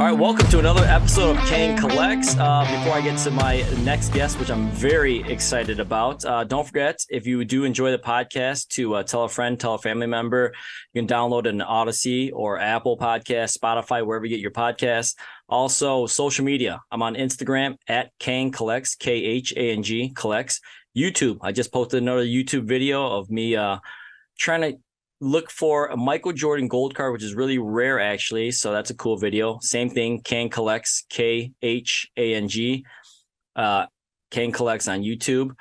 All right, welcome to another episode of Khang Collects. Uh, before I get to my next guest, which I'm very excited about, uh, don't forget if you do enjoy the podcast to uh, tell a friend, tell a family member. You can download an Odyssey or Apple Podcast, Spotify, wherever you get your podcasts. Also, social media. I'm on Instagram at Khang Collects, K H A N G Collects. YouTube. I just posted another YouTube video of me uh, trying to look for a Michael Jordan gold card, which is really rare actually. So that's a cool video. Same thing, Khang Collects, K H A N G, uh, Khang Collects on YouTube.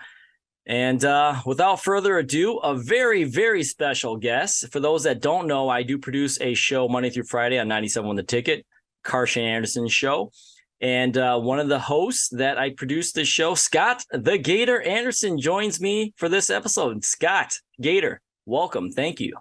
And uh, without further ado, a very, very special guest. For those that don't know, I do produce a show Monday through Friday on 97 The Ticket, Karsch Anderson Show. And uh, one of the hosts that I produce this show, Scott the Gator Anderson, joins me for this episode. Scott Gator, welcome. Thank you.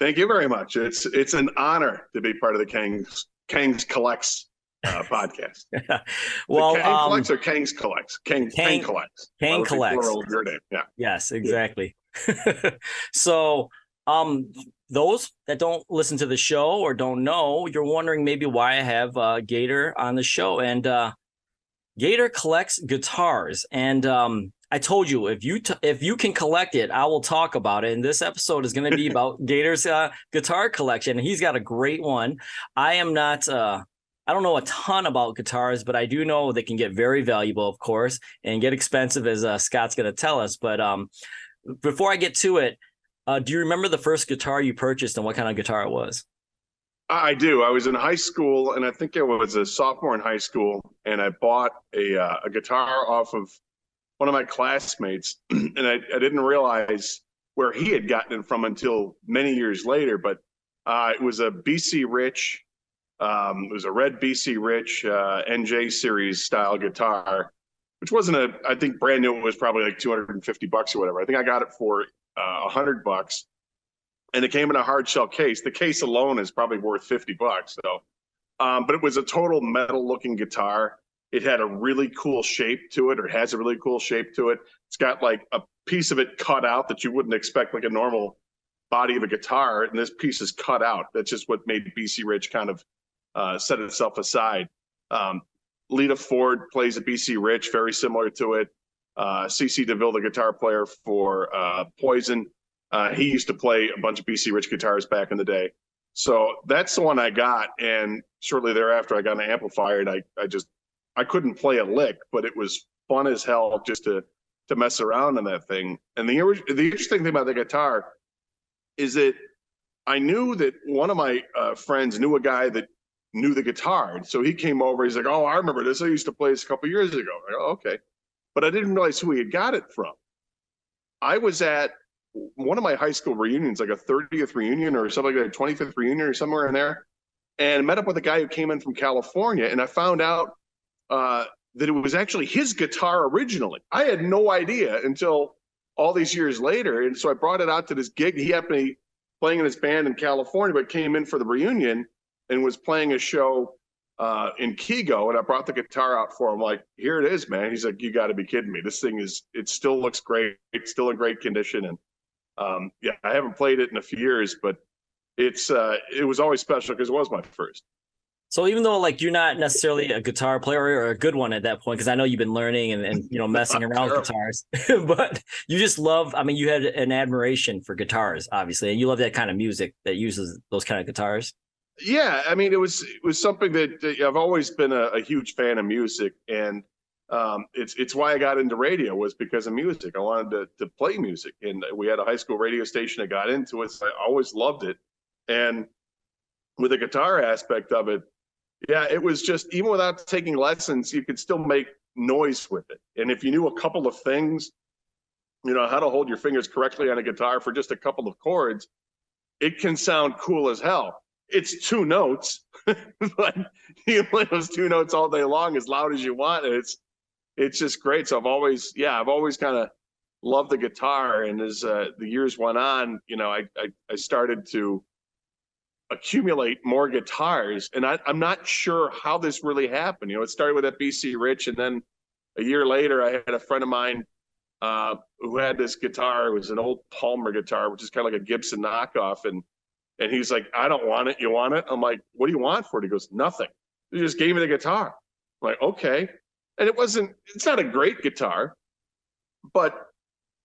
Thank you very much. It's it's an honor to be part of the Khang's Khang's Collects uh, podcast. well, Khang um, Collects or Khang's Collects? Khang, Khang- Khang Collects. Khang the Collects. your name. Yeah. Yes, exactly. so, um, those that don't listen to the show or don't know, you're wondering maybe why I have uh, Gator on the show, and uh, Gator collects guitars, and um, I told you if you t- if you can collect it, I will talk about it. And this episode is going to be about Gator's uh, guitar collection. And he's got a great one. I am not. Uh, I don't know a ton about guitars, but I do know they can get very valuable, of course, and get expensive, as uh, Scott's going to tell us. But um, before I get to it, uh, do you remember the first guitar you purchased and what kind of guitar it was? I I do. I was in high school, and I think I was a sophomore in high school, and I bought a uh, a guitar off of one of my classmates, and I, I didn't realize where he had gotten it from until many years later. But uh, it was a BC Rich, um, it was a red BC Rich uh, NJ series style guitar, which wasn't a. I think brand new. It was probably like two hundred and fifty bucks or whatever. I think I got it for uh, a hundred bucks and it came in a hard shell case. The case alone is probably worth 50 bucks. So, um, but it was a total metal looking guitar. It had a really cool shape to it, or has a really cool shape to it. It's got like a piece of it cut out that you wouldn't expect, like a normal body of a guitar. And this piece is cut out. That's just what made BC Rich kind of uh, set itself aside. Um, Lita Ford plays a BC Rich, very similar to it. Uh, CC DeVille, the guitar player for uh, Poison, uh, he used to play a bunch of BC Rich guitars back in the day. So that's the one I got. And shortly thereafter, I got an amplifier and I, I just, I couldn't play a lick, but it was fun as hell just to, to mess around on that thing. And the, the interesting thing about the guitar is that I knew that one of my uh, friends knew a guy that knew the guitar. And so he came over. He's like, "Oh, I remember this. I used to play this a couple years ago." Oh, "Okay," but I didn't realize who he had got it from. I was at one of my high school reunions, like a 30th reunion or something like that, 25th reunion or somewhere in there, and met up with a guy who came in from California. And I found out uh, that it was actually his guitar originally. I had no idea until all these years later. And so I brought it out to this gig. He happened to be playing in his band in California, but came in for the reunion and was playing a show uh, in Keego. And I brought the guitar out for him. Like, here it is, man. He's like, you got to be kidding me. This thing is, it still looks great. It's still in great condition. And um, yeah, I haven't played it in a few years, but it's uh, it was always special because it was my first. So even though like you're not necessarily a guitar player or a good one at that point, because I know you've been learning and, and you know messing around with guitars, but you just love. I mean, you had an admiration for guitars, obviously, and you love that kind of music that uses those kind of guitars. Yeah, I mean, it was it was something that I've always been a, a huge fan of music, and um, it's it's why I got into radio was because of music. I wanted to to play music, and we had a high school radio station that got into it. So I always loved it, and with the guitar aspect of it, yeah, it was just even without taking lessons, you could still make noise with it. And if you knew a couple of things, you know, how to hold your fingers correctly on a guitar for just a couple of chords, it can sound cool as hell. It's two notes, but you play those two notes all day long as loud as you want. And it's it's just great. So I've always, yeah, I've always kind of loved the guitar. And as uh, the years went on, you know, I, I I started to accumulate more guitars. And I, am not sure how this really happened. You know, it started with that BC Rich, and then a year later, I had a friend of mine uh, who had this guitar. It was an old Palmer guitar, which is kind of like a Gibson knockoff. And and he's like, I don't want it. You want it? I'm like, what do you want for it? He goes, nothing. He just gave me the guitar. I'm like, okay. And it wasn't, it's not a great guitar, but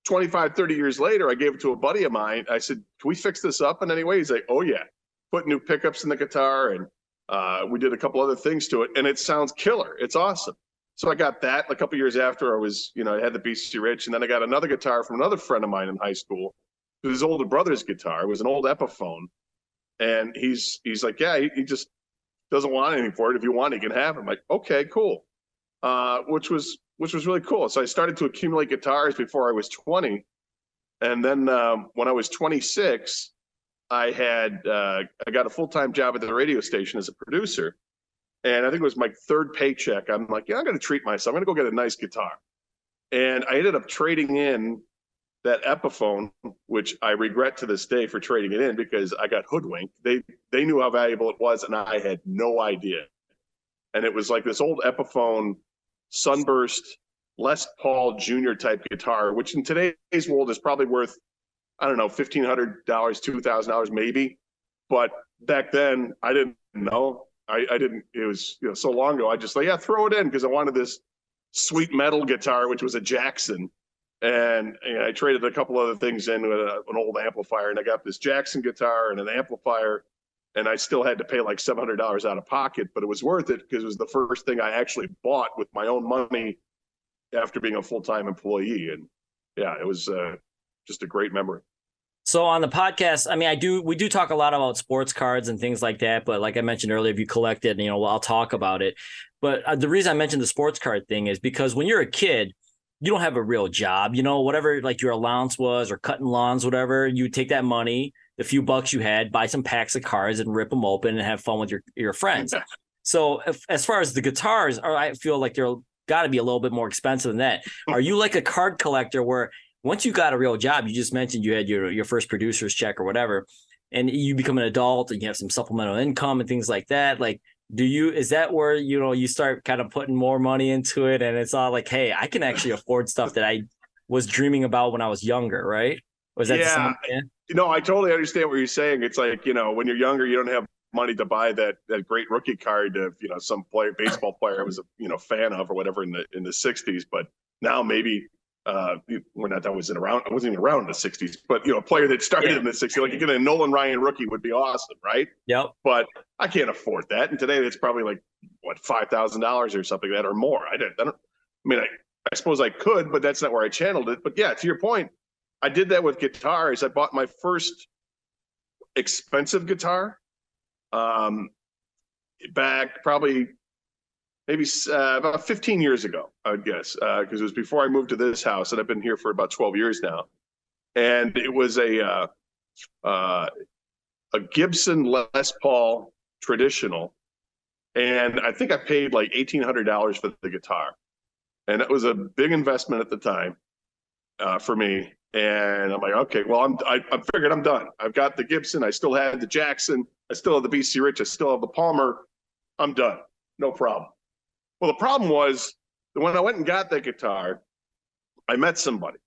25, 30 years later, I gave it to a buddy of mine. I said, Can we fix this up in any way? He's like, Oh, yeah put new pickups in the guitar and uh, we did a couple other things to it and it sounds killer. It's awesome. So i got that a couple years after i was you know i had the bc rich and then i got another guitar from another friend of mine in high school his older brother's guitar. It was an old epiphone and he's he's like yeah he, he just doesn't want anything for it. If you want he can have it. I'm like okay cool. Uh, which was which was really cool. So i started to accumulate guitars before i was 20 and then um, when i was 26 I had uh, I got a full time job at the radio station as a producer, and I think it was my third paycheck. I'm like, yeah, I'm to treat myself. I'm going to go get a nice guitar, and I ended up trading in that Epiphone, which I regret to this day for trading it in because I got hoodwinked. They they knew how valuable it was, and I had no idea. And it was like this old Epiphone Sunburst Les Paul Junior type guitar, which in today's world is probably worth I don't know, fifteen hundred dollars, two thousand dollars, maybe. But back then, I didn't know. I, I didn't. It was you know so long ago. I just like yeah, throw it in because I wanted this sweet metal guitar, which was a Jackson, and, I traded a couple other things in with a, an old amplifier, and I got this Jackson guitar and an amplifier, and I still had to pay like seven hundred dollars out of pocket, but it was worth it because it was the first thing I actually bought with my own money after being a full time employee, and yeah, it was uh, just a great memory. So on the podcast, I mean, I do we do talk a lot about sports cards and things like that. But like I mentioned earlier, if you collect it, you know, well, I'll talk about it. But uh, the reason I mentioned the sports card thing is because when you're a kid, you don't have a real job. You know, whatever like your allowance was or cutting lawns, whatever, you take that money, the few bucks you had, buy some packs of cards and rip them open and have fun with your your friends. so if, as far as the guitars, I feel like they're got to be a little bit more expensive than that. Are you like a card collector where once you got a real job, you just mentioned you had your your first producer's check or whatever, and you become an adult and you have some supplemental income and things like that. Like, do you is that where you know you start kind of putting more money into it, and it's all like, hey, I can actually afford stuff that I was dreaming about when I was younger, right? Was that yeah? yeah? You know, I totally understand what you're saying. It's like you know, when you're younger, you don't have money to buy that that great rookie card of you know some player baseball player I was a you know fan of or whatever in the in the 60s but now maybe uh, when that, that was in around, I wasn't even around in the 60s, but you know, a player that started yeah. in the 60s, like you get a Nolan Ryan rookie would be awesome, right? Yep. But I can't afford that. And today it's probably like, what, $5,000 or something like that or more. I, didn't, I don't, I mean, I, I suppose I could, but that's not where I channeled it. But yeah, to your point, I did that with guitars. I bought my first expensive guitar um, back probably maybe uh, about 15 years ago, I would guess, because uh, it was before I moved to this house, and I've been here for about 12 years now. And it was a uh, uh a Gibson Les Paul traditional, and I think I paid like eighteen hundred dollars for the guitar, and it was a big investment at the time uh, for me. And I'm like, okay, well, I'm I, I figured I'm done. I've got the Gibson. I still have the Jackson. I still have the BC Rich. I still have the Palmer. I'm done. No problem. Well, the problem was that when I went and got that guitar, I met somebody,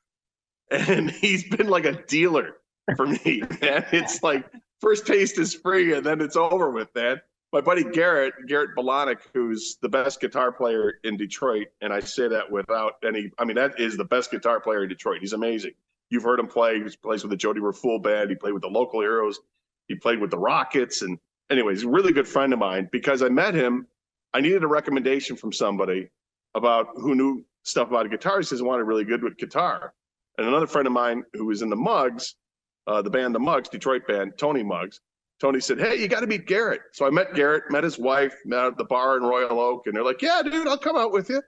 and he's been like a dealer for me. Man, it's like first taste is free, and then it's over with, man my buddy Garrett, Garrett Balanik, who's the best guitar player in Detroit, and I say that without any. I mean, that is the best guitar player in Detroit. He's amazing. You've heard him play. He plays with the Jody Raffoul band. He played with the local heroes. He played with the Rockets. And anyways, really good friend of mine. Because I met him, I needed a recommendation from somebody about who knew stuff about guitars. He wanted really good with guitar. And another friend of mine who was in the Muggs, uh, the band The Muggs, Detroit band, Tony Muggs, Tony said, Hey, you got to meet Garrett. So I met Garrett, met his wife, met at the bar in Royal Oak, and they're like, Yeah, dude, I'll come out with you.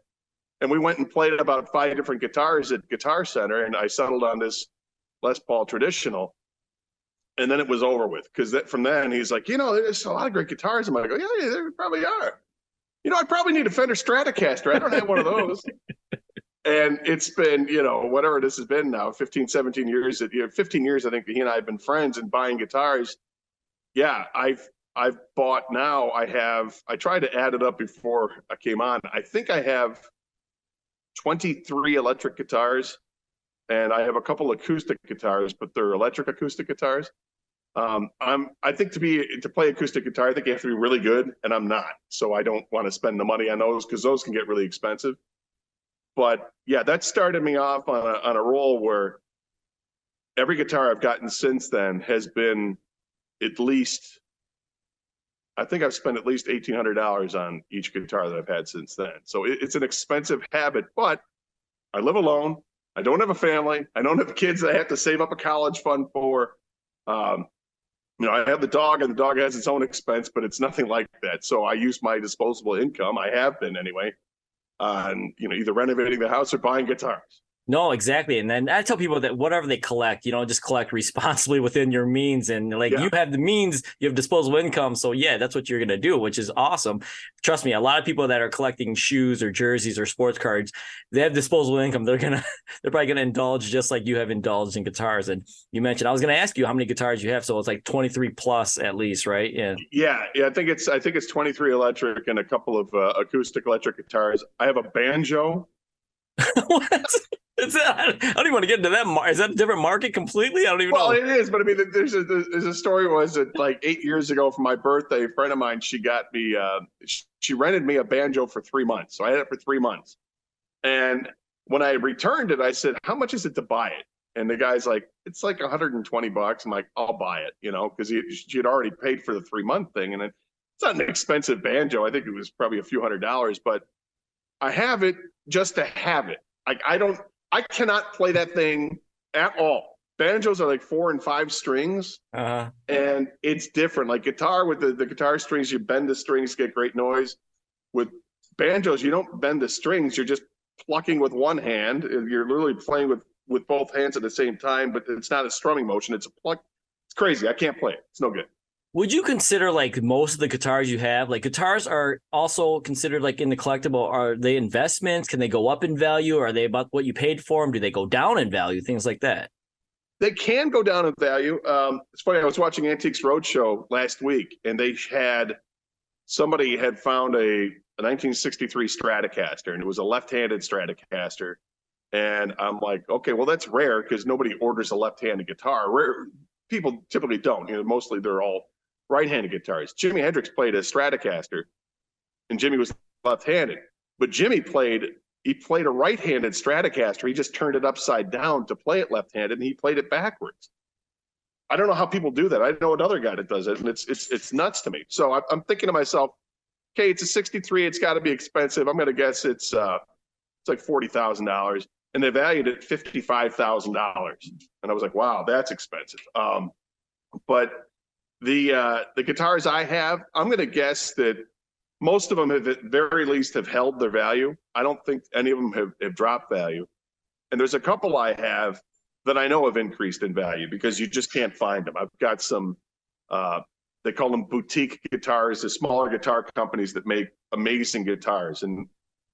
And we went and played about five different guitars at Guitar Center, and I settled on this Les Paul traditional. And then it was over with because from then he's like, you know, there's a lot of great guitars. I'm like, oh, yeah, yeah, there probably are. You know, I probably need a Fender Stratocaster. I don't have one of those. and it's been, you know, whatever this has been now, 15, 17 years. That, you know, 15 years, I think he and I have been friends and buying guitars yeah, I've I've bought now. I have. I tried to add it up before I came on. I think I have 23 electric guitars, and I have a couple acoustic guitars, but they're electric acoustic guitars. Um, I'm. I think to be to play acoustic guitar, I think you have to be really good, and I'm not. So I don't want to spend the money on those because those can get really expensive. But yeah, that started me off on a on a roll where every guitar I've gotten since then has been at least I think I've spent at least eighteen hundred dollars on each guitar that I've had since then. So it, it's an expensive habit, but I live alone. I don't have a family. I don't have kids that I have to save up a college fund for. Um, you know, I have the dog, and the dog has its own expense, but it's nothing like that. So I use my disposable income. I have been anyway, on you know either renovating the house or buying guitars. No, exactly. And then I tell people that whatever they collect, you know, just collect responsibly within your means. And like yeah. you have the means, you have disposable income. So yeah, that's what you're gonna do, which is awesome. Trust me, a lot of people that are collecting shoes or jerseys or sports cards, they have disposable income. They're gonna they're probably gonna indulge just like you have indulged in guitars. And you mentioned I was gonna ask you how many guitars you have. So it's like 23 plus at least, right? Yeah. Yeah. Yeah. I think it's I think it's 23 electric and a couple of uh, acoustic electric guitars. I have a banjo. what? It's, I don't even want to get into that. Is that a different market completely? I don't even well, know. Well, it is, but I mean, there's a there's a story was that like eight years ago for my birthday, a friend of mine she got me uh, she rented me a banjo for three months, so I had it for three months, and when I returned it, I said, "How much is it to buy it?" And the guy's like, "It's like 120 bucks." I'm like, "I'll buy it," you know, because she had already paid for the three month thing, and it, it's not an expensive banjo. I think it was probably a few hundred dollars, but I have it just to have it. Like I don't I cannot play that thing at all. Banjos are like four and five strings, uh-huh. and it's different. Like guitar, with the, the guitar strings, you bend the strings, get great noise. With banjos, you don't bend the strings; you're just plucking with one hand. You're literally playing with with both hands at the same time, but it's not a strumming motion; it's a pluck. It's crazy. I can't play it. It's no good. Would you consider like most of the guitars you have, like guitars are also considered like in the collectible? Are they investments? Can they go up in value? Are they about what you paid for them? Do they go down in value? Things like that. They can go down in value. Um, it's funny. I was watching Antiques Roadshow last week, and they had somebody had found a, a 1963 Stratocaster, and it was a left-handed Stratocaster. And I'm like, okay, well that's rare because nobody orders a left-handed guitar. Rare people typically don't. You know, mostly they're all right-handed guitars. Jimi Hendrix played a Stratocaster, and Jimi was left-handed. But Jimi played he played a right-handed Stratocaster. He just turned it upside down to play it left-handed, and he played it backwards. I don't know how people do that. I know another guy that does it, and it's it's it's nuts to me. So I, am thinking to myself, okay, it's a '63. It's got to be expensive. I'm going to guess it's uh, it's like forty thousand dollars, and they valued it fifty-five thousand dollars. And I was like, wow, that's expensive. Um, but the uh, the guitars I have, I'm going to guess that most of them have at very least have held their value. I don't think any of them have, have dropped value. And there's a couple I have that I know have increased in value because you just can't find them. I've got some uh, they call them boutique guitars, the smaller guitar companies that make amazing guitars, and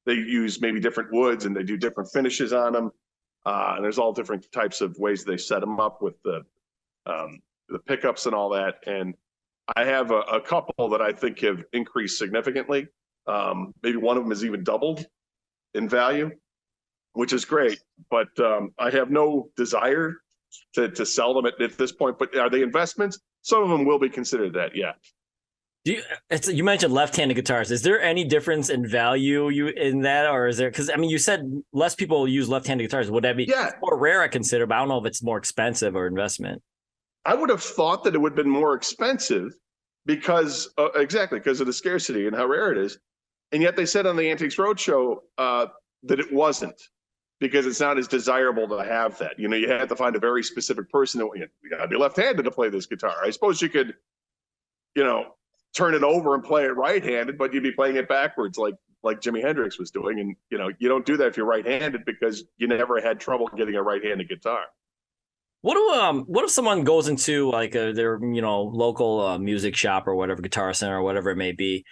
they use maybe different woods and they do different finishes on them. Uh, and there's all different types of ways they set them up with the um, the pickups and all that. And I have a, a couple that I think have increased significantly. Um, maybe one of them has even doubled in value, which is great. But um, I have no desire to, to sell them at, at this point. But are they investments? Some of them will be considered that, yeah. Do you, you mentioned left-handed guitars. Is there any difference in value you in that, or is there? Because I mean, you said less people use left-handed guitars. Would that be yeah. more rare? I consider, but I don't know if it's more expensive or investment. I would have thought that it would have been more expensive because uh, exactly because of the scarcity and how rare it is, and yet they said on the Antiques Roadshow uh, that it wasn't because it's not as desirable to have that. You know, you have to find a very specific person that you got to be left-handed to play this guitar. I suppose you could, you know, turn it over and play it right-handed, but you'd be playing it backwards like like Jimi Hendrix was doing. And you know, you don't do that if you're right-handed because you never had trouble getting a right-handed guitar. What do um what if someone goes into like a, their you know local uh, music shop or whatever guitar center or whatever it may be,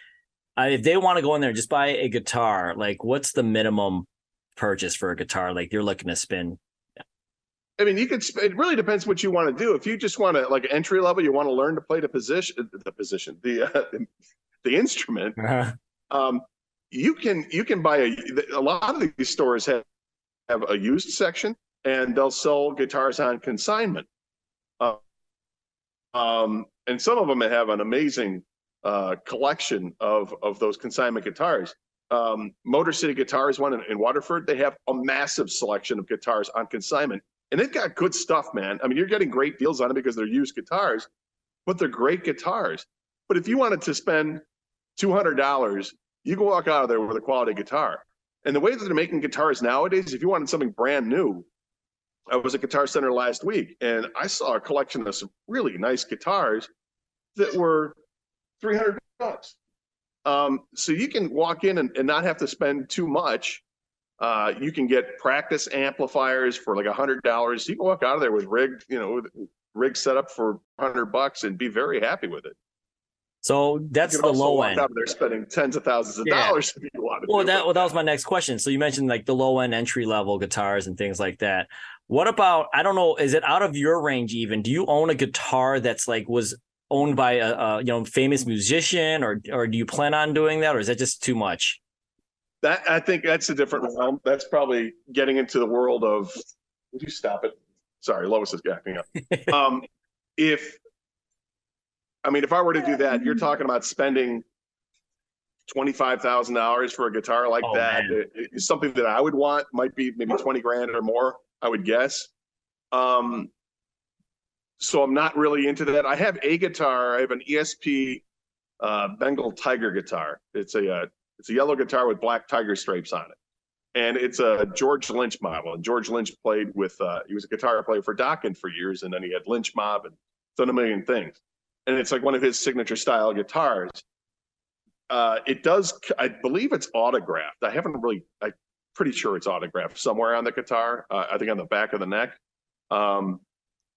uh, if they want to go in there and just buy a guitar, like what's the minimum purchase for a guitar? Like you're looking to spend I mean, you could. It really depends what you want to do. If you just want to, like entry level, you want to learn to play the position, the position, the uh, the instrument. Uh-huh. Um, you can you can buy a. A lot of these stores have have a used section, and they'll sell guitars on consignment. Uh, um, and some of them have an amazing uh, collection of of those consignment guitars. Um, Motor City Guitars, one in, in Waterford, they have a massive selection of guitars on consignment and they've got good stuff, man. I mean, you're getting great deals on it because they're used guitars, but they're great guitars. But if you wanted to spend two hundred dollars, you can walk out of there with a quality guitar. And the way that they're making guitars nowadays, if you wanted something brand new, I was at Guitar Center last week and I saw a collection of some really nice guitars that were 300 bucks. Um, so you can walk in and, and not have to spend too much uh, you can get practice amplifiers for like a hundred dollars. You can walk out of there with rig, you know, rig set up for hundred bucks and be very happy with it. So that's the low end. Out there spending tens of thousands of yeah. dollars if you want to. Well, that well, that was my next question. So you mentioned like the low end entry level guitars and things like that. What about I don't know, is it out of your range even? Do you own a guitar that's like was owned by a, a you know famous musician or or do you plan on doing that or is that just too much? That I think that's a different realm. That's probably getting into the world of. Would you stop it? Sorry, Lois is acting up. um, if I mean, if I were to do that, you're talking about spending twenty five thousand dollars for a guitar like oh, that. It, it's something that I would want. Might be maybe twenty grand or more. I would guess. Um, so I'm not really into that. I have a guitar. I have an ESP uh, Bengal Tiger guitar. It's a, a uh, it's a yellow guitar with black tiger stripes on it. And it's a George Lynch model. And George Lynch played with, uh, he was a guitar player for Dokken for years. And then he had Lynch Mob and done a million things. And it's like one of his signature style guitars. Uh, it does, I believe it's autographed. I haven't really, I'm pretty sure it's autographed somewhere on the guitar. Uh, I think on the back of the neck. Um,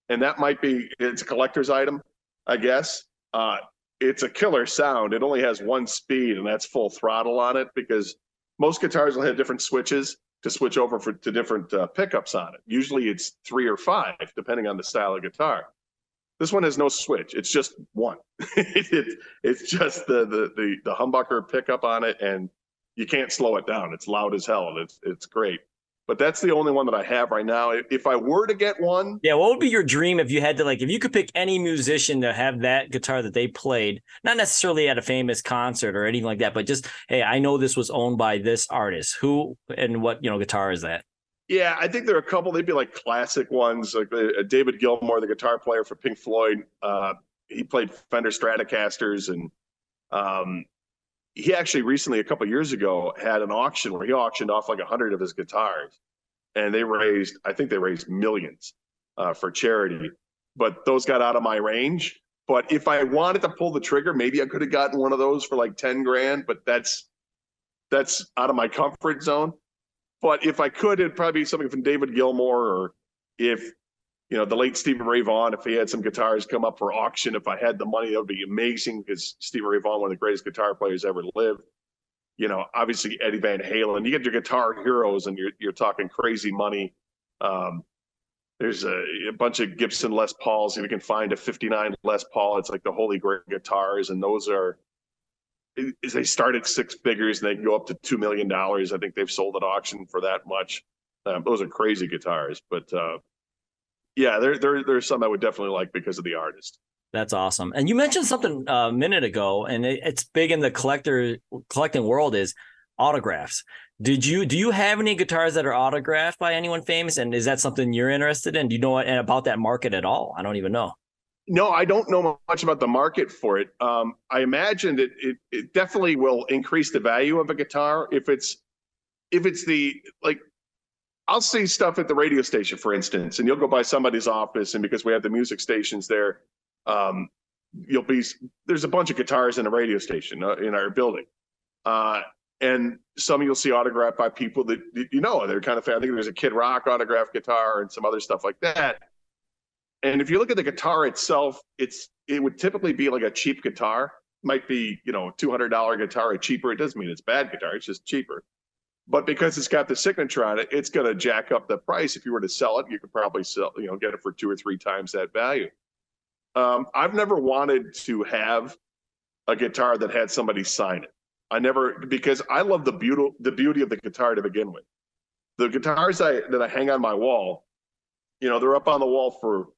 and that might be, it's a collector's item, I guess. Uh, it's a killer sound. It only has one speed, and that's full throttle on it because most guitars will have different switches to switch over for, to different uh, pickups on it. Usually it's three or five, depending on the style of guitar. This one has no switch. It's just one. it, it's just the, the the the humbucker pickup on it, and you can't slow it down. It's loud as hell. It's it's great but that's the only one that I have right now. If I were to get one, yeah, what would be your dream if you had to like if you could pick any musician to have that guitar that they played, not necessarily at a famous concert or anything like that, but just hey, I know this was owned by this artist. Who and what you know guitar is that? Yeah, I think there are a couple. They'd be like classic ones, like uh, David Gilmour, the guitar player for Pink Floyd. Uh, he played Fender Stratocasters, and um, he actually recently, a couple years ago, had an auction where he auctioned off like a hundred of his guitars, and they raised, I think they raised millions uh, for charity. But those got out of my range. But if I wanted to pull the trigger, maybe I could have gotten one of those for like ten grand. But that's that's out of my comfort zone. But if I could, it'd probably be something from David Gilmour, or if you know, the late Stevie Ray Vaughan, if he had some guitars come up for auction, if I had the money, that would be amazing because Stevie Ray Vaughan, one of the greatest guitar players ever lived. You know, obviously Eddie Van Halen. You get your guitar heroes, and you're you're talking crazy money. Um, there's a, a, bunch of Gibson Les Pauls. If you can find a 59 Les Paul, it's like the holy grail guitars, and those are they start at six figures and they go up to two million dollars. I think they've sold at auction for that much. Um, those are crazy guitars, but uh, yeah, there, there there's some I would definitely like because of the artist. That's awesome. And you mentioned something a minute ago, and it, it's big in the collector collecting world is autographs. Did you do you have any guitars that are autographed by anyone famous? And is that something you're interested in? Do you know what, about that market at all? I don't even know. No, I don't know much about the market for it. Um, I imagine that it, it definitely will increase the value of a guitar if it's if it's the like I'll see stuff at the radio station, for instance, and you'll go by somebody's office, and because we have the music stations there, um, you'll be there's a bunch of guitars in a radio station uh, in our building, uh, and some you'll see autographed by people that you know they're kind of. I think there's a Kid Rock autographed guitar and some other stuff like that. And if you look at the guitar itself, it's it would typically be like a cheap guitar. Might be you know two hundred dollar guitar or cheaper. It doesn't mean it's bad guitar. It's just cheaper. But because it's got the signature on it, it's going to jack up the price. If you were to sell it, you could probably sell, you know, get it for two or three times that value. Um, I've never wanted to have a guitar that had somebody sign it. I never because I love the beauty the beauty of the guitar to begin with. The guitars I that I hang on my wall, you know, they're up on the wall for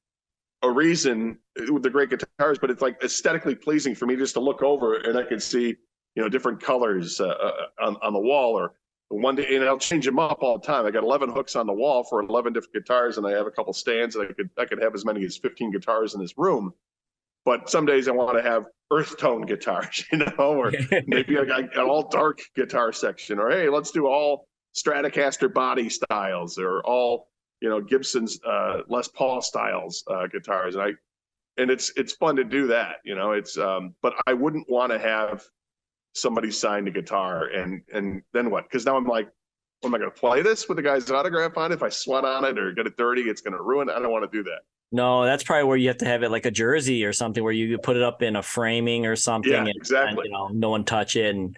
a reason with the great guitars, but it's like aesthetically pleasing for me just to look over and I can see, you know, different colors uh, uh on, on the wall or one day and I'll change them up all the time. I got 11 hooks on the wall for 11 different guitars, and I have a couple stands, and I could I could have as many as 15 guitars in this room. But some days I want to have earth tone guitars, you know, or maybe I got an all dark guitar section, or hey, let's do all Stratocaster body styles, or all you know Gibson's uh, Les Paul styles uh, guitars, and I and it's it's fun to do that, you know. It's um, but I wouldn't want to have somebody sign a guitar and and then what? Because now I'm like, well, am I going to play this with the guy's autograph on it? If I sweat on it or get it dirty, it's going to ruin it. I don't want to do that. No, that's probably where you have to have it like a jersey or something where you put it up in a framing or something. Yeah, and, exactly. And, you know, no one touch it. And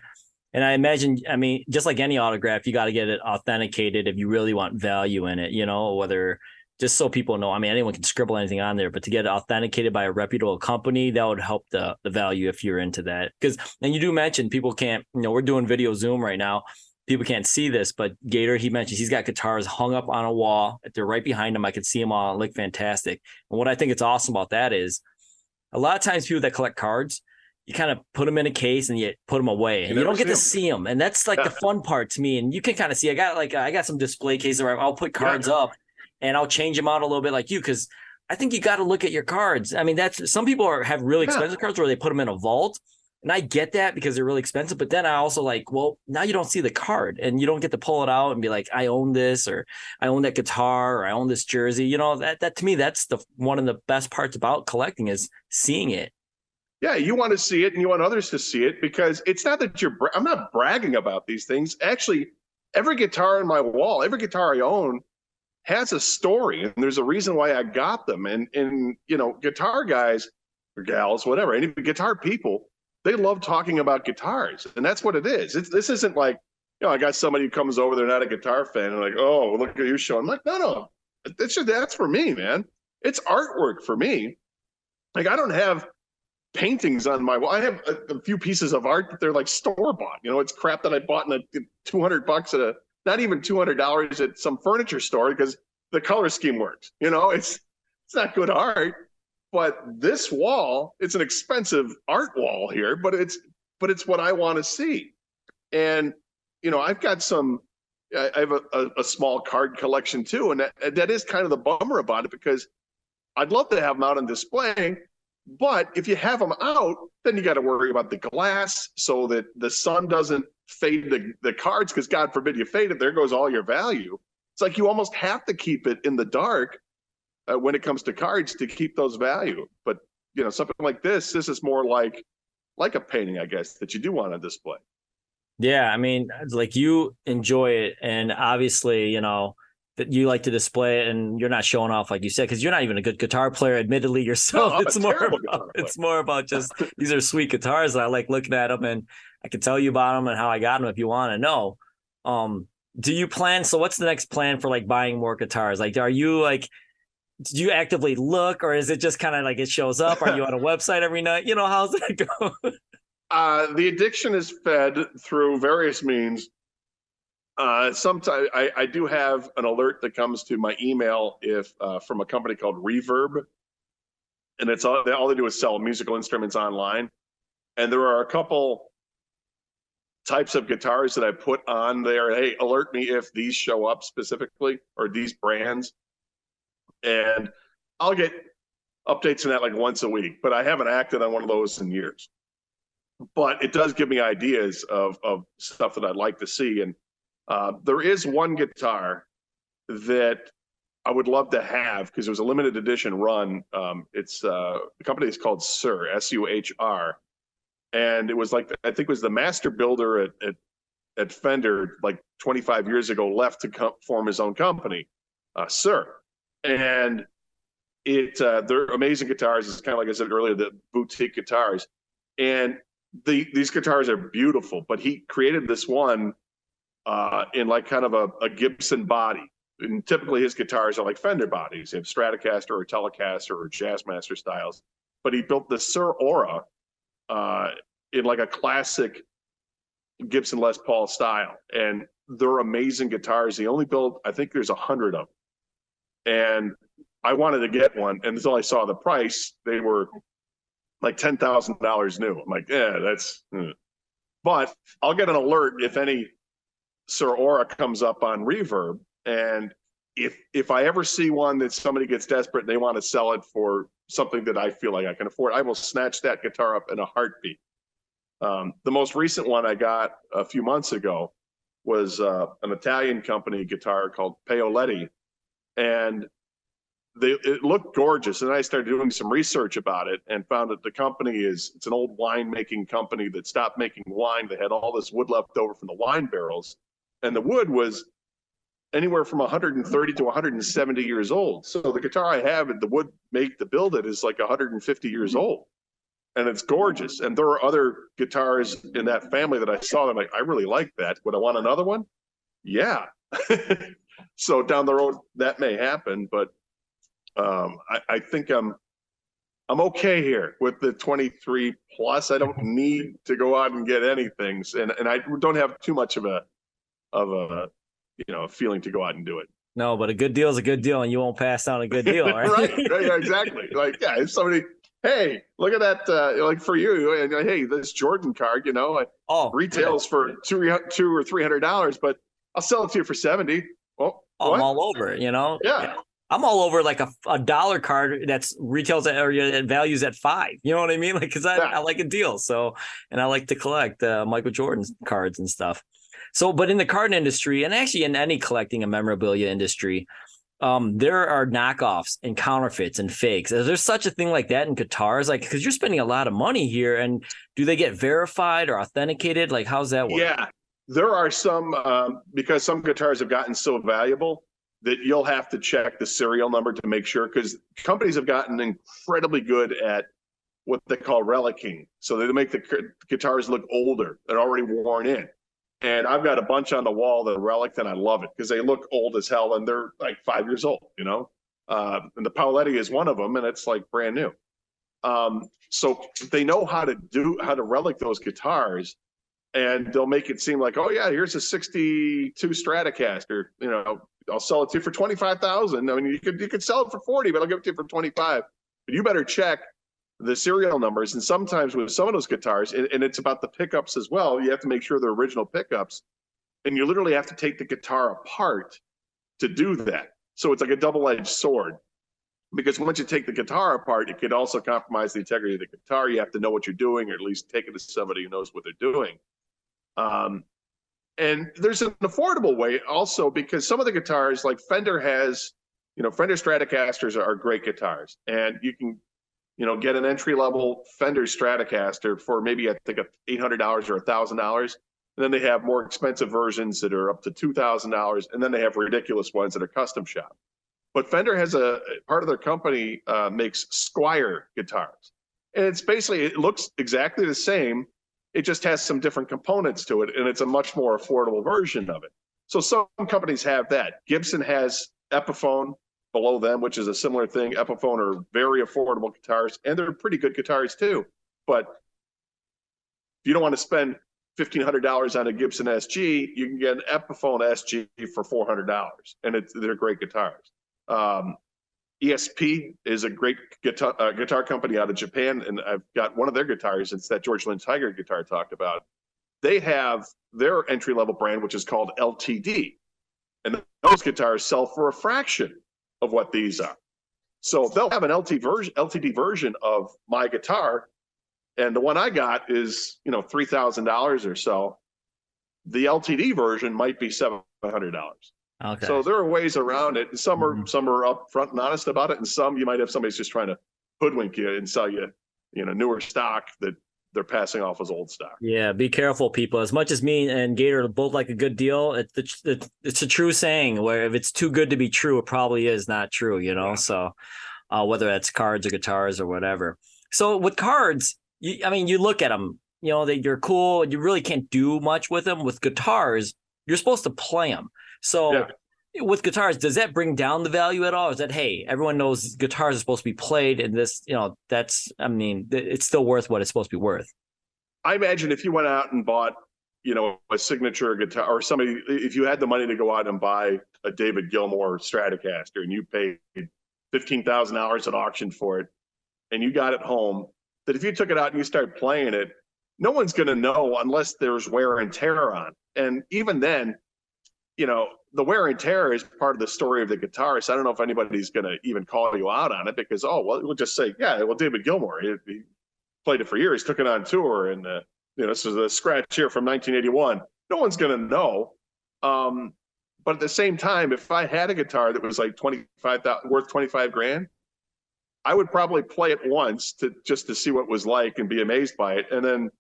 and I imagine, I mean, just like any autograph, you got to get it authenticated if you really want value in it. You know, whether just so people know. I mean, anyone can scribble anything on there, but to get it authenticated by a reputable company, that would help the the value if you're into that. Because and you do mention people can't, you know, we're doing video Zoom right now. People can't see this, but Gator, he mentions he's got guitars hung up on a wall. They're right behind him. I can see them all look fantastic. And what I think it's awesome about that is a lot of times people that collect cards, you kind of put them in a case and you put them away and you, you don't get to see them. And that's like the fun part to me. And you can kind of see, I got like, I got some display cases where I'll put cards yeah. up and I'll change them out a little bit like you because I think you got to look at your cards. I mean, that's some people are have really expensive yeah. cards where they put them in a vault. And I get that because they're really expensive, but then I also like, well, now you don't see the card and you don't get to pull it out and be like, I own this or I own that guitar or I own this jersey. You know, that that to me, that's the one of the best parts about collecting is seeing it. Yeah, you want to see it and you want others to see it because it's not that you're I'm not bragging about these things. Actually, every guitar on my wall, every guitar I own has a story and there's a reason why I got them. And and you know, guitar guys or gals, whatever, any guitar people, they love talking about guitars. And that's what it is. It's this isn't like, you know, I got somebody who comes over, they're not a guitar fan, and like, oh, look at you showing. I'm like, no, no. It's just that's for me, man. It's artwork for me. Like I don't have paintings on my wall. I have a, a few pieces of art that they're like store bought. You know, it's crap that I bought in a 200 bucks at a not even two hundred dollars at some furniture store because the color scheme works. You know, it's it's not good art. But this wall, it's an expensive art wall here, but it's but it's what I want to see. And you know, I've got some. I have a, a, a small card collection too, and that, that is kind of the bummer about it because I'd love to have them out on display, but if you have them out, then you got to worry about the glass so that the sun doesn't fade the, the cards because God forbid you fade it, there goes all your value. It's like you almost have to keep it in the dark uh, when it comes to cards to keep those value. But you know, something like this, this is more like like a painting, I guess, that you do want to display. Yeah, I mean, like you enjoy it, and obviously, you know, that you like to display it and you're not showing off like you said because you're not even a good guitar player admittedly yourself. No, it's more about, it's more about just these are sweet guitars and i like looking at them and i can tell you about them and how i got them if you want to know. Um do you plan so what's the next plan for like buying more guitars? Like are you like do you actively look or is it just kind of like it shows up? Are you on a website every night? You know how's that go? Uh, the addiction is fed through various means. Uh, sometimes I, I do have an alert that comes to my email if uh, from a company called Reverb, and it's all they, all they do is sell musical instruments online. And there are a couple types of guitars that I put on there. Hey, alert me if these show up specifically or these brands, and I'll get updates on that like once a week. But I haven't acted on one of those in years but it does give me ideas of of stuff that I'd like to see. And uh, there is one guitar that I would love to have because it was a limited edition run. Um, it's uh, the company is called Suhr S U H R, and it was like I think it was the master builder at at, at Fender like 25 years ago left to co- form his own company, uh, and it uh, they're amazing guitars. It's kind of like I said earlier, the boutique guitars, and the these guitars are beautiful, but he created this one uh, in like kind of a, a Gibson body. And typically his guitars are like Fender bodies. They have Stratocaster or Telecaster or Jazzmaster styles. But he built the Suhr Aura uh, in like a classic Gibson Les Paul style. And they're amazing guitars. He only built, I think there's a hundred of them. And I wanted to get one. And until I saw the price, they were like ten thousand dollars new. I'm like, yeah, that's. hmm. But I'll get an alert if any Suhr Aura comes up on Reverb, and if if I ever see one that somebody gets desperate and they want to sell it for something that I feel like I can afford, I will snatch that guitar up in a heartbeat. Um, the most recent one I got a few months ago was uh, an Italian company guitar called Paoletti, and they it looked gorgeous and i started doing some research about it and found that the company is it's an old wine making company that stopped making wine they had all this wood left over from the wine barrels and the wood was anywhere from 130 to 170 years old. So the guitar i have the wood make to build it is like 150 years old. And it's gorgeous. And there are other guitars in that family that i saw i'm like i really like that. Would i want another one? Yeah. So down the road that may happen but um, I, I think I'm I'm okay here with the 23 plus. I don't need to go out and get anything, and and I don't have too much of a of a you know a feeling to go out and do it. no but a good deal is a good deal and you won't pass down a good deal right, right, right, yeah, exactly. Like yeah, if somebody, hey, look at that, uh, like for you, and hey, this Jordan card, you know, it oh retails for two two or three hundred dollars, but I'll sell it to you for seventy. Well, Oh. I'm all over it, you know? Yeah. I'm all over like a, a dollar card that's retails at or it values at five. You know what I mean? Like, cause I, Yeah. I like a deal. So, and I like to collect uh, Michael Jordan's cards and stuff. So, but in the card industry and actually in any collecting and memorabilia industry, um, there are knockoffs and counterfeits and fakes. Is there such a thing like that in guitars? Like, cause you're spending a lot of money here and do they get verified or authenticated? Like, how's that work? Yeah, there are some um, because some guitars have gotten so valuable that you'll have to check the serial number to make sure because companies have gotten incredibly good at what they call relicking. So they make the gu- guitars look older; they're already worn in. And I've got a bunch on the wall that are relic, and I love it because they look old as hell, and they're like five years old. You know, uh, and the Paoletti is one of them, and it's like brand new. Um, so they know how to do how to relic those guitars and they'll make it seem like, oh yeah, here's a '62 Stratocaster. You know, I'll sell it to you for twenty five thousand. I mean, you could you could sell it for forty, but I'll give it to you for twenty five. But you better check the serial numbers. And sometimes with some of those guitars, and, and it's about the pickups as well. You have to make sure they're original pickups, and you literally have to take the guitar apart to do that. So it's like a double edged sword. Because once you take the guitar apart, it could also compromise the integrity of the guitar. You have to know what you're doing, or at least take it to somebody who knows what they're doing. Um, and there's an affordable way also because some of the guitars, like Fender has, you know, Fender Stratocasters are great guitars, and you can, you know, get an entry level Fender Stratocaster for maybe I think eight hundred dollars or thousand dollars, And then they have more expensive versions that are up to $2,000. And then they have ridiculous ones that are custom shop. But Fender has a part of their company uh, makes Squier guitars. And it's basically, it looks exactly the same. It just has some different components to it. And it's a much more affordable version of it. So some companies have that. Gibson has Epiphone below them, which is a similar thing. Epiphone are very affordable guitars, and they're pretty good guitars too. But if you don't want to spend fifteen hundred dollars on a Gibson SG, you can get an Epiphone SG for four hundred dollars, and they're great guitars. Um, ESP is a great guitar uh, guitar company out of Japan, and I've got one of their guitars. It's that George Lynch Tiger guitar I talked about. They have their entry level brand, which is called LTD, and those guitars sell for a fraction of what these are. So they'll have an LT version, LTD version of my guitar, and the one I got is you know three thousand dollars or so. The LTD version might be seven hundred dollars. Okay. So there are ways around it. Some are Mhm. some are upfront and honest about it, and some you might have somebody's just trying to hoodwink you and sell you, you know, newer stock that they're passing off as old stock. Yeah, be careful, people. As much as me and Gator both like a good deal, it's it's it's a true saying where if it's too good to be true, it probably is not true. You know, Yeah. so uh, whether that's cards or guitars or whatever. So with cards, you, I mean, you look at them. You know, they, you're cool. You really can't do much with them. With guitars, you're supposed to play them. So. Yeah. With guitars, does that bring down the value at all? Is that hey, everyone knows guitars are supposed to be played, and this, you know, that's I mean, it's still worth what it's supposed to be worth. I imagine if you went out and bought, you know, a signature guitar or somebody, if you had the money to go out and buy a David Gilmour Stratocaster and you paid fifteen thousand dollars at auction for it, and you got it home, that if you took it out and you started playing it, no one's going to know unless there's wear and tear on. And even then, you know, the wear and tear is part of the story of the guitarist. I don't know if anybody's going to even call you out on it because, oh, well, we'll just say, yeah, well, David Gilmour, he, he played it for years, took it on tour, and uh, you know, this is a scratch here from 1981. No one's going to know. Um, but at the same time, if I had a guitar that was like 25, worth 25 grand, I would probably play it once to just to see what it was like and be amazed by it, and then,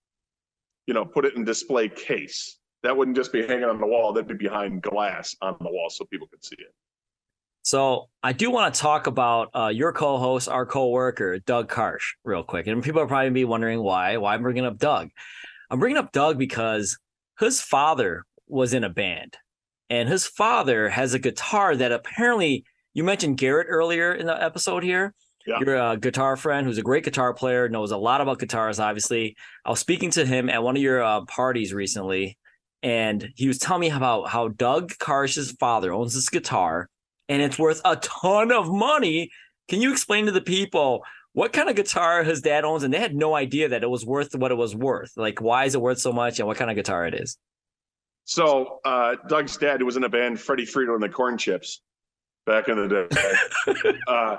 you know, put it in display case. That wouldn't just be hanging on the wall; that'd be behind glass on the wall so people could see it. So I do want to talk about uh, your co-host, our co-worker, Doug Karsh, real quick. And people are probably be wondering why. Why I'm bringing up Doug? I'm bringing up Doug because his father was in a band, and his father has a guitar that apparently you mentioned Garrett earlier in the episode here. Yeah. You're a guitar friend who's a great guitar player, knows a lot about guitars. Obviously, I was speaking to him at one of your uh, parties recently, and he was telling me about how Doug Karsh's father owns this guitar and it's worth a ton of money. Can you explain to the people what kind of guitar his dad owns? And they had no idea that it was worth what it was worth. Like, why is it worth so much and what kind of guitar it is? So uh, Doug's dad was in a band, Freddie Frito and the Corn Chips, back in the day. uh,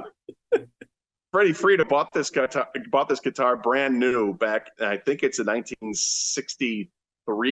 Freddie Frito bought this guitar, bought this guitar brand new back. I think it's in 1963.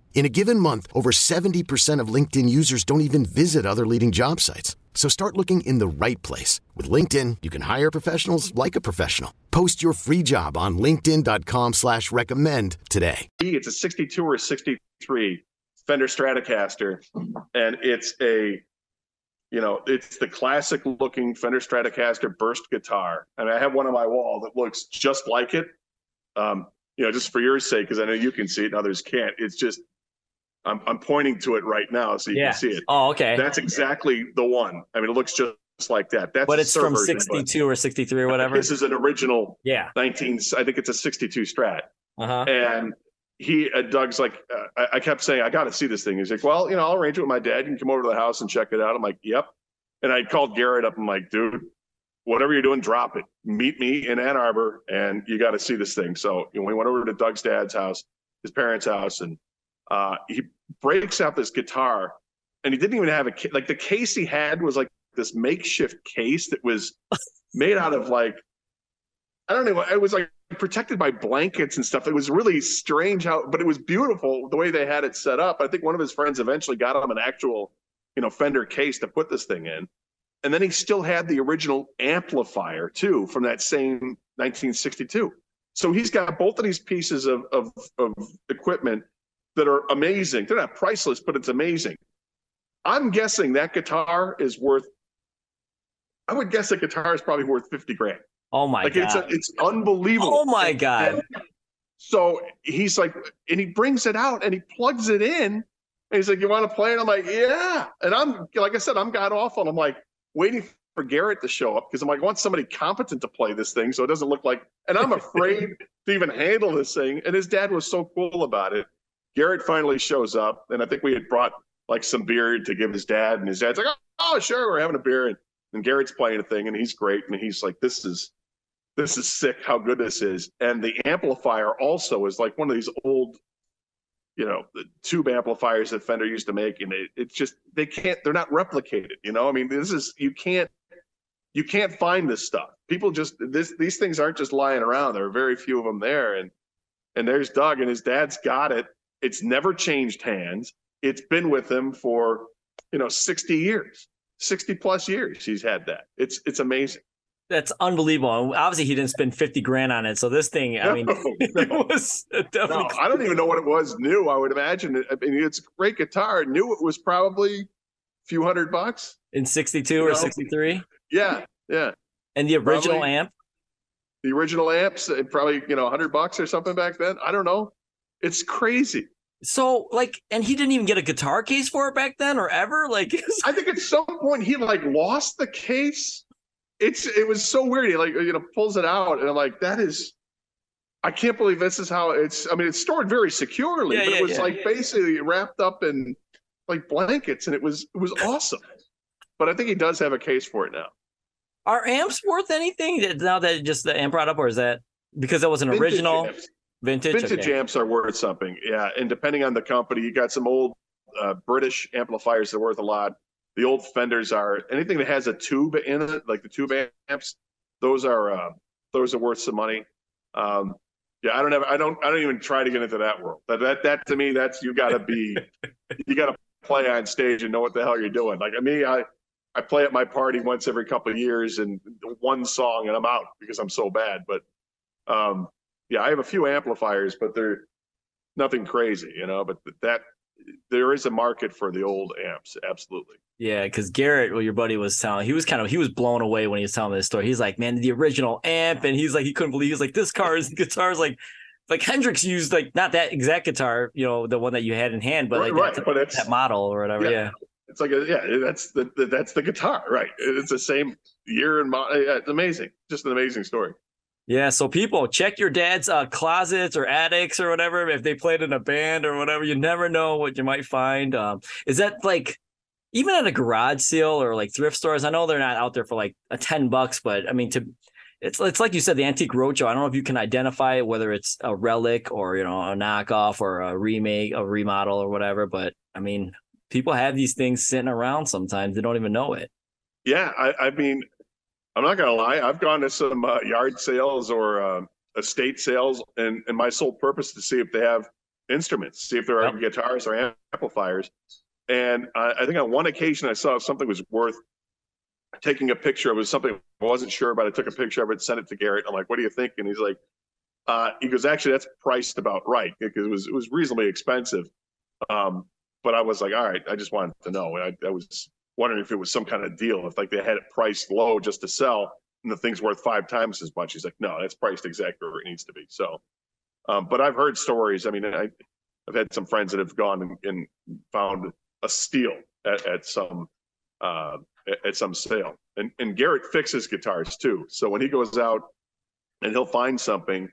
In a given month, over 70% of LinkedIn users don't even visit other leading job sites. So start looking in the right place. With LinkedIn, you can hire professionals like a professional. Post your free job on linkedin.com slash recommend today. It's a 62 or 63 Fender Stratocaster. And it's a, you know, it's the classic looking Fender Stratocaster burst guitar. And I have one on my wall that looks just like it. Um, you know, just for your sake, because I know you can see it and others can't. It's just I'm, I'm pointing to it right now so you Yeah. can see it. Oh, okay. That's exactly the one. I mean, it looks just like that. That's but it's from version, 62 or 63 or whatever. This is an original Yeah. 19. I think it's a 62 Strat. Uh huh. And he, uh, Doug's like, uh, I, I kept saying, I got to see this thing. He's like, well, you know, I'll arrange it with my dad. You can come over to the house and check it out. I'm like, yep. And I called Garrett up. I'm like, dude, whatever you're doing, drop it. Meet me in Ann Arbor, and you got to see this thing. So you know, we went over to Doug's dad's house, his parents' house, and uh, he breaks out this guitar, and he didn't even have a ca- like the case he had was like this makeshift case that was made out of like I don't know, it was like protected by blankets and stuff. It was really strange how, but it was beautiful the way they had it set up. I think one of his friends eventually got him an actual, you know, Fender case to put this thing in. And then he still had the original amplifier too from that same 1962. So he's got both of these pieces of, of, of equipment that are amazing. They're not priceless, but it's amazing. I'm guessing that guitar is worth, I would guess that guitar is probably worth 50 grand. Oh my like it's god. a, it's unbelievable. oh my god. And so he's like, and he brings it out and he plugs it in. And he's like, "You want to play?" And I'm like, "Yeah." And I'm like I said, I'm god awful. And I'm like waiting for Garrett to show up because I'm like, I want somebody competent to play this thing so it doesn't look like. And I'm afraid to even handle this thing. And his dad was so cool about it. Garrett finally shows up, and I think we had brought like some beer to give his dad, and his dad's like, oh, "Oh, sure, we're having a beer." And, and Garrett's playing a thing, and he's great, and he's like, "This is." This is sick how good this is. And the amplifier also is like one of these old you know the tube amplifiers that Fender used to make, and it, it's just they can't they're not replicated. You know, I mean, this is you can't you can't find this stuff. People just this these things aren't just lying around. There are very few of them there, and and there's Doug and his dad's got it. It's never changed hands. It's been with him for you know 60 years, 60 plus years. He's had that. It's it's amazing. That's unbelievable. And obviously, he didn't spend 50 grand on it. So this thing, I mean, No, it no. was definitely. No, I don't even know what it was new. I would imagine. It, I mean, it's a great guitar. New, it was probably a few hundred bucks. in 62 You or 63 Yeah, yeah. and the original Probably- amp The original amps, uh, probably you know, hundred bucks or something back then. I don't know. It's crazy. so like and he didn't even get a guitar case for it back then or ever like I think at some point he like lost the case. It's it was so weird. He like you know pulls it out, and I'm like, that is. I can't believe this is how it's. I mean, it's stored very securely, Yeah, but yeah, it was yeah. like basically wrapped up in like blankets, and it was it was awesome. But I think he does have a case for it now. are amps worth anything now that just the amp brought up or is that because that was an original amps. Vintage? Vintage Okay. amps are worth something yeah and depending on the company you got some old uh, british amplifiers that are worth a lot. The old fenders are anything that has a tube in it like the tube amps those are uh, those are worth some money. Um, yeah i don't have i don't i don't even try to get into that world. That that, that to me that's you gotta be you gotta play on stage and know what the hell you're doing. Like me i i play at my party once every couple of years and one song and i'm out because i'm so bad but um yeah, I have a few amplifiers, but they're nothing crazy, you know. But that there is a market for the old amps, absolutely. Yeah, because Garrett, well, your buddy was telling, he was kind of he was blown away when he was telling this story. He's like, man, the original amp, and he's like, he couldn't believe. He's like, this car is guitar is like, like Hendrix used like not that exact guitar, you know, the one that you had in hand, but like Right, that, but that model or whatever. Yeah. Yeah. It's like a, yeah, that's the, the that's the guitar, right? It's the same year and mo- yeah, it's amazing, just an amazing story. Yeah, so people check your dad's uh, closets or attics or whatever. If they played in a band or whatever, you never know what you might find. Um, is that like even at a garage sale or like thrift stores? I know they're not out there for like a ten bucks, but I mean to it's it's like you said, the antique roadshow. I don't know if you can identify it, whether it's a relic or you know a knockoff or a remake, a remodel or whatever. But I mean, people have these things sitting around sometimes they don't even know it. Yeah, I, I mean, I'm not gonna lie. I've gone to some uh, yard sales or uh, estate sales, and and my sole purpose to see if they have instruments, see if there are guitars or amplifiers. And I, I think on one occasion I saw something was worth taking a picture. It was something I wasn't sure about. I took a picture of it, sent it to Garrett. I'm like, "What do you think?" And he's like, uh, "He goes, actually, that's priced about right because it was it was reasonably expensive." Um, but I was like, "All right, I just wanted to know." I, I was wondering if it was some kind of deal, if like they had it priced low just to sell, and the thing's worth five times as much. He's like, "No, that's priced exactly where it needs to be." So, um, but I've heard stories. I mean, I, I've had some friends that have gone and, and found a steal at, at some uh, at some sale. And and Garrett fixes guitars too. So when he goes out and he'll find something,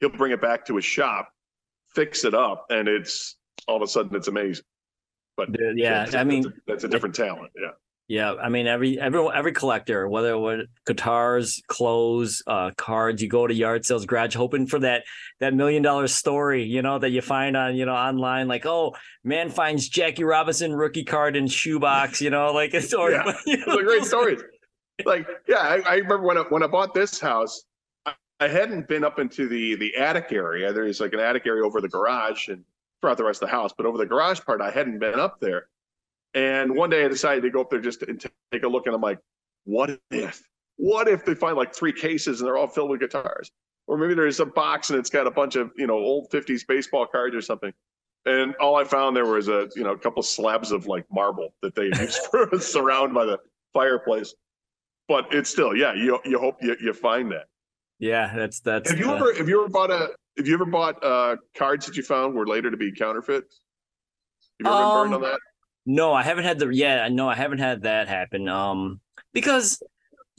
he'll bring it back to his shop, fix it up, and it's all of a sudden it's amazing. But yeah, I mean that's a, that's a different talent. Yeah. Yeah, I mean every every every collector, whether it was guitars, clothes, uh, cards, you go to yard sales, garage, hoping for that that million dollar story, you know, that you find on you know online, like oh man finds Jackie Robinson rookie card in shoebox, you know, like a story. Yeah, you know, a great story. Like yeah, I, I, remember when I, when I bought this house, I, I hadn't been up into the the attic area. There's like an attic area over the garage and throughout the rest of the house, but over the garage part, I hadn't been up there. And one day I decided to go up there just to take a look, and I'm like, what if? What if they find like three cases and they're all filled with guitars? Or maybe there's a box and it's got a bunch of you know old 50s baseball cards or something. And all I found there was a you know a couple slabs of like marble that they used for surround by the fireplace. But it's still yeah you you hope you, you find that. Yeah, that's that's. Have you uh, ever have you ever bought a have you ever bought uh, cards that you found were later to be counterfeit? Have you ever um, been burned on that? No, I haven't had the yeah, no, I haven't had that happen. Um, because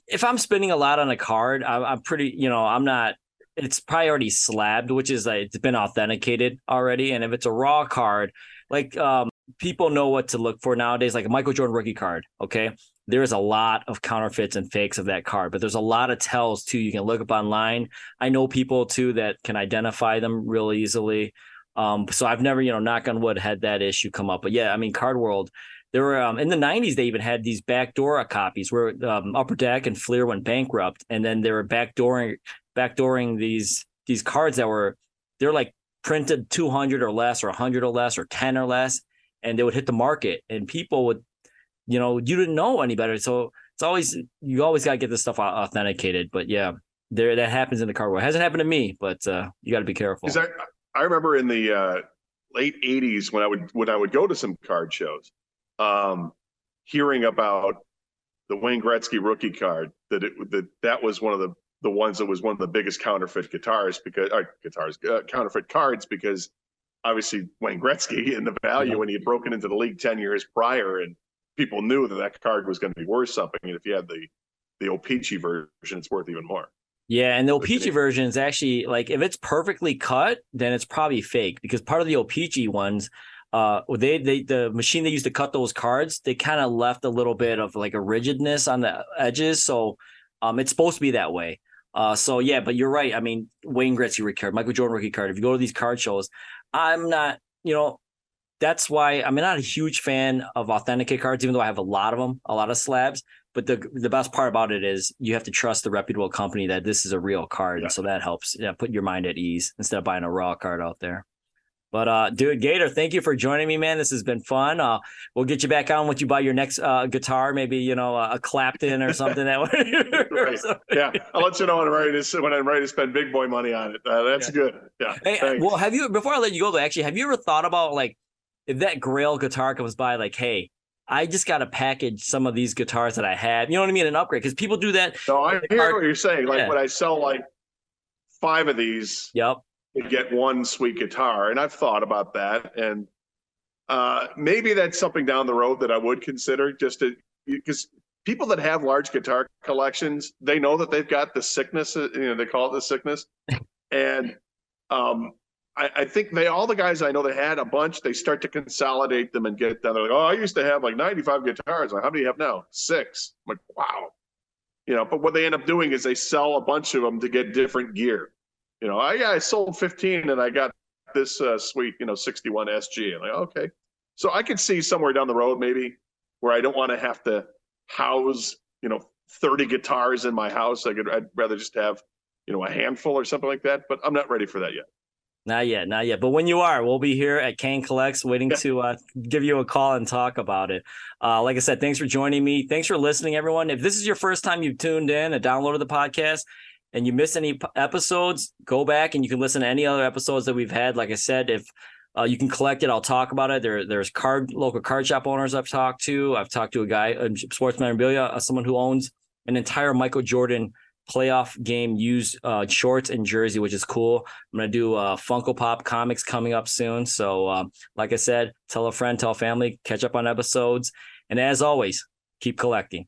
if I'm spending a lot on a card, I, I'm pretty, you know, I'm not. It's probably already slabbed, which is like it's been authenticated already. And if it's a raw card, like um, people know what to look for nowadays, like a Michael Jordan rookie card. Okay, there is a lot of counterfeits and fakes of that card, but there's a lot of tells too. You can look up online. I know people too that can identify them real easily. Um, so I've never, you know, knock on wood, had that issue come up. But yeah, I mean, Card World, there were um, in the 90s, they even had these backdoor copies where um, Upper Deck and Fleer went bankrupt, and then they were backdooring backdooring these these cards that were they're like printed 200 or less or 100 or less or 10 or less and they would hit the market and people would you know you didn't know any better. So it's always you always got to get this stuff authenticated. But yeah there that happens in the card world. It hasn't happened to me but uh, you got to be careful. I remember in the uh, late '80s when I would when I would go to some card shows, um, hearing about the Wayne Gretzky rookie card that it that that was one of the the ones that was one of the biggest counterfeit guitars because uh, guitars uh, counterfeit cards because obviously Wayne Gretzky and the value when he had broken into the league ten years prior and people knew that that card was going to be worth something and if you had the the O-Pee-Chee version it's worth even more. Yeah, and the O-Pee-Chee version is actually like if it's perfectly cut, then it's probably fake because part of the O-Pee-Chee ones, uh, they they the machine they used to cut those cards, they kind of left a little bit of like a rigidness on the edges, so um, it's supposed to be that way. Uh, so yeah, but you're right. I mean, Wayne Gretzky rookie card, Michael Jordan rookie card. If you go to these card shows, I'm not, you know, that's why I'm not a huge fan of authenticate cards, even though I have a lot of them, a lot of slabs. But the the best part about it is you have to trust the reputable company that this is a real card, yeah. so that helps yeah, put your mind at ease instead of buying a raw card out there. But uh, dude, Gator, thank you for joining me, man. This has been fun. Uh, we'll get you back on once you buy your next uh, guitar, maybe you know a Clapton or something. that right. Yeah, I'll let you know when I'm ready to when I'm ready to spend big boy money on it. Uh, that's yeah. good. Yeah. Hey, well, have you before I let you go though? Actually, have you ever thought about like if that Grail guitar comes by, like, hey, I just got to package some of these guitars that I have. You know what I mean? An upgrade because people do that. No, I hear card- what you're saying. Like yeah. when I sell like five of these, yep, to get one sweet guitar, and I've thought about that, and uh, maybe that's something down the road that I would consider. Just to because people that have large guitar collections, they know that they've got the sickness. You know, they call it the sickness, and um, I, I, think they all the guys I know that had a bunch, they start to consolidate them and get them. They're like, oh, I used to have like 95 guitars. Like, how many do you have now? Six. I'm like, wow. You know, but what they end up doing is they sell a bunch of them to get different gear. You know, I, yeah, I sold 15 and I got this uh, sweet, you know, 61 SG. I'm like, okay. So I could see somewhere down the road maybe where I don't want to have to house, you know, 30 guitars in my house. I could, I'd rather just have, you know, a handful or something like that. But I'm not ready for that yet. Not yet, not yet. But when you are, we'll be here at Khang Collects waiting to uh, give you a call and talk about it. Uh, like I said, thanks for joining me. Thanks for listening, everyone. If this is your first time you've tuned in and downloaded the podcast and you missed any episodes, go back and you can listen to any other episodes that we've had. Like I said, if uh, you can collect it, I'll talk about it. There, there's card local card shop owners I've talked to. I've talked to a guy, a sports memorabilia, uh, someone who owns an entire Michael Jordan playoff game used uh, shorts and jersey, which is cool. I'm gonna do uh, Funko Pop comics coming up soon. So, uh, like I said, tell a friend, tell family, catch up on episodes, and as always, keep collecting.